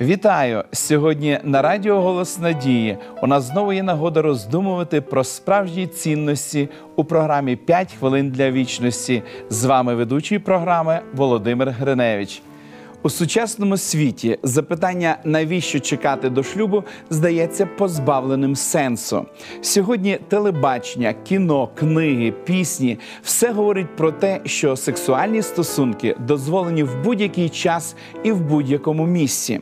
Вітаю! Сьогодні на Радіо Голос Надії у нас знову є нагода роздумувати про справжні цінності у програмі «5 хвилин для вічності. З вами ведучий програми Володимир Гриневич. У сучасному світі запитання, навіщо чекати до шлюбу, здається позбавленим сенсу. Сьогодні телебачення, кіно, книги, пісні все говорить про те, що сексуальні стосунки дозволені в будь-який час і в будь-якому місці.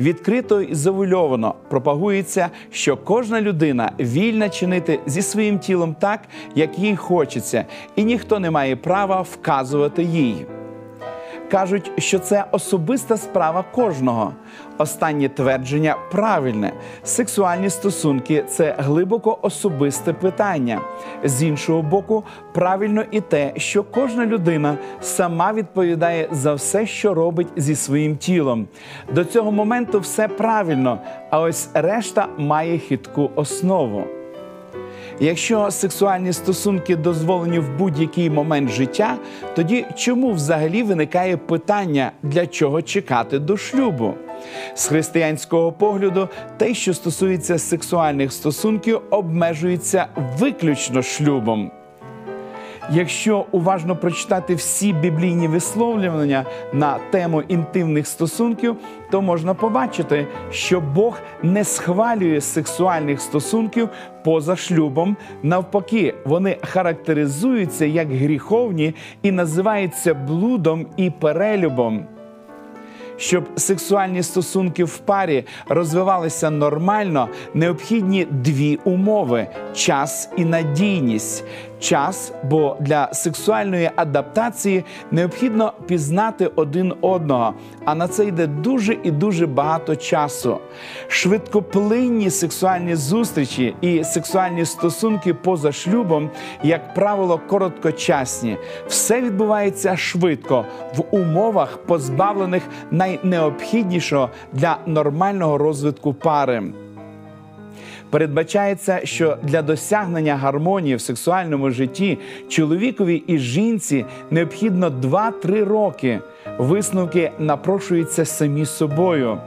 Відкрито і завульовано пропагується, що кожна людина вільна чинити зі своїм тілом так, як їй хочеться, і ніхто не має права вказувати їй кажуть, що це особиста справа кожного. Останнє твердження правильне. Сексуальні стосунки це глибоко особисте питання. З іншого боку, правильно і те, що кожна людина сама відповідає за все, що робить зі своїм тілом. До цього моменту все правильно, а ось решта має хитку основу. Якщо сексуальні стосунки дозволені в будь-який момент життя, тоді чому взагалі виникає питання, для чого чекати до шлюбу? З християнського погляду, те, що стосується сексуальних стосунків, обмежується виключно шлюбом. Якщо уважно прочитати всі біблійні висловлювання на тему інтимних стосунків, то можна побачити, що Бог не схвалює сексуальних стосунків поза шлюбом. Навпаки, вони характеризуються як гріховні і називаються блудом і перелюбом. Щоб сексуальні стосунки в парі розвивалися нормально, необхідні дві умови: час і надійність. Час, бо для сексуальної адаптації необхідно пізнати один одного, а на це йде дуже і дуже багато часу. Швидкоплинні сексуальні зустрічі і сексуальні стосунки поза шлюбом, як правило, короткочасні. Все відбувається швидко в умовах, позбавлених найнеобхіднішого для нормального розвитку пари. Передбачається, що для досягнення гармонії в сексуальному житті чоловікові і жінці необхідно 2-3 роки. Висновки напрошуються самі собою.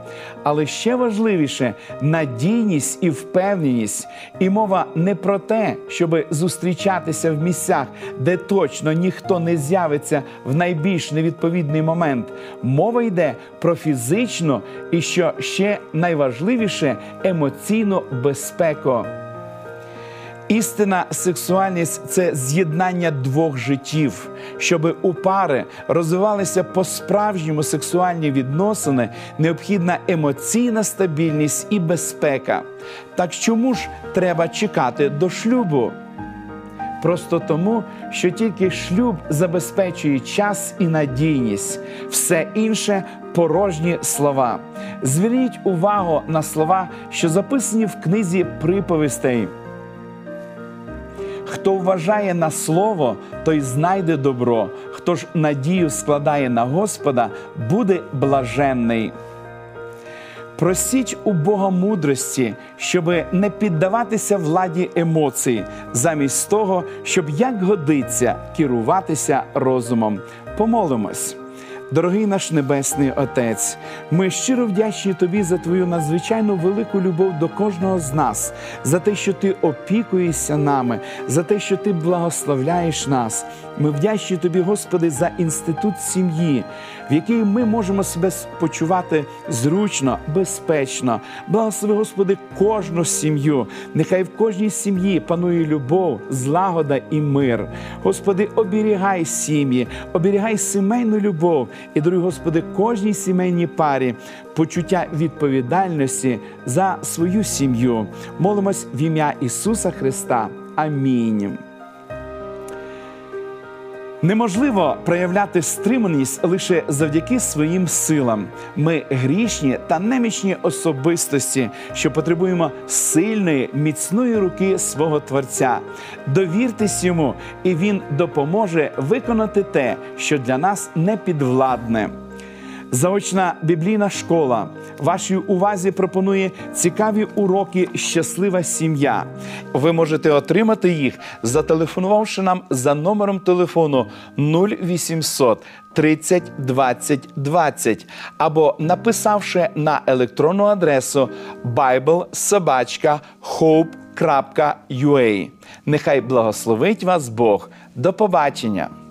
Але ще важливіше надійність і впевненість. І мова не про те, щоб зустрічатися в місцях, де точно ніхто не з'явиться в найбільш невідповідний момент. Мова йде про фізичну і що ще найважливіше емоційну безпеку. Істинна сексуальність це з'єднання двох життів, щоб у пари розвивалися по-справжньому сексуальні відносини, необхідна емоційна стабільність і безпека. Так чому ж треба чекати до шлюбу? Просто тому, що тільки шлюб забезпечує час і надійність, все інше порожні слова. Зверніть увагу на слова, що записані в книзі приповістей. Хто вважає на слово, той знайде добро. Хто ж надію складає на Господа, буде блаженний. Просіть у Бога мудрості, щоб не піддаватися владі емоцій, замість того, щоб як годиться керуватися розумом. Помолимось. Дорогий наш Небесний Отець, ми щиро вдячні Тобі за Твою надзвичайно велику любов до кожного з нас, за те, що Ти опікуєшся нами, за те, що Ти благословляєш нас. Ми вдячні Тобі, Господи, за інститут сім'ї, в якій ми можемо себе почувати зручно, безпечно. Благослови, Господи, кожну сім'ю. Нехай в кожній сім'ї панує любов, злагода і мир. Господи, оберігай сім'ї, оберігай сімейну любов і, дорогі Господи, кожній сімейній парі почуття відповідальності за свою сім'ю. Молимось в ім'я Ісуса Христа. Амінь. Неможливо проявляти стриманість лише завдяки своїм силам. Ми грішні та немічні особистості, що потребуємо сильної, міцної руки свого Творця. Довіртесь йому, і він допоможе виконати те, що для нас не підвладне. Заочна біблійна школа вашій увазі пропонує цікаві уроки Щаслива сім'я. Ви можете отримати їх, зателефонувавши нам за номером телефону 0800 30 20 20 або написавши на електронну адресу biblesobachka.hope.ua. Нехай благословить вас Бог. До побачення!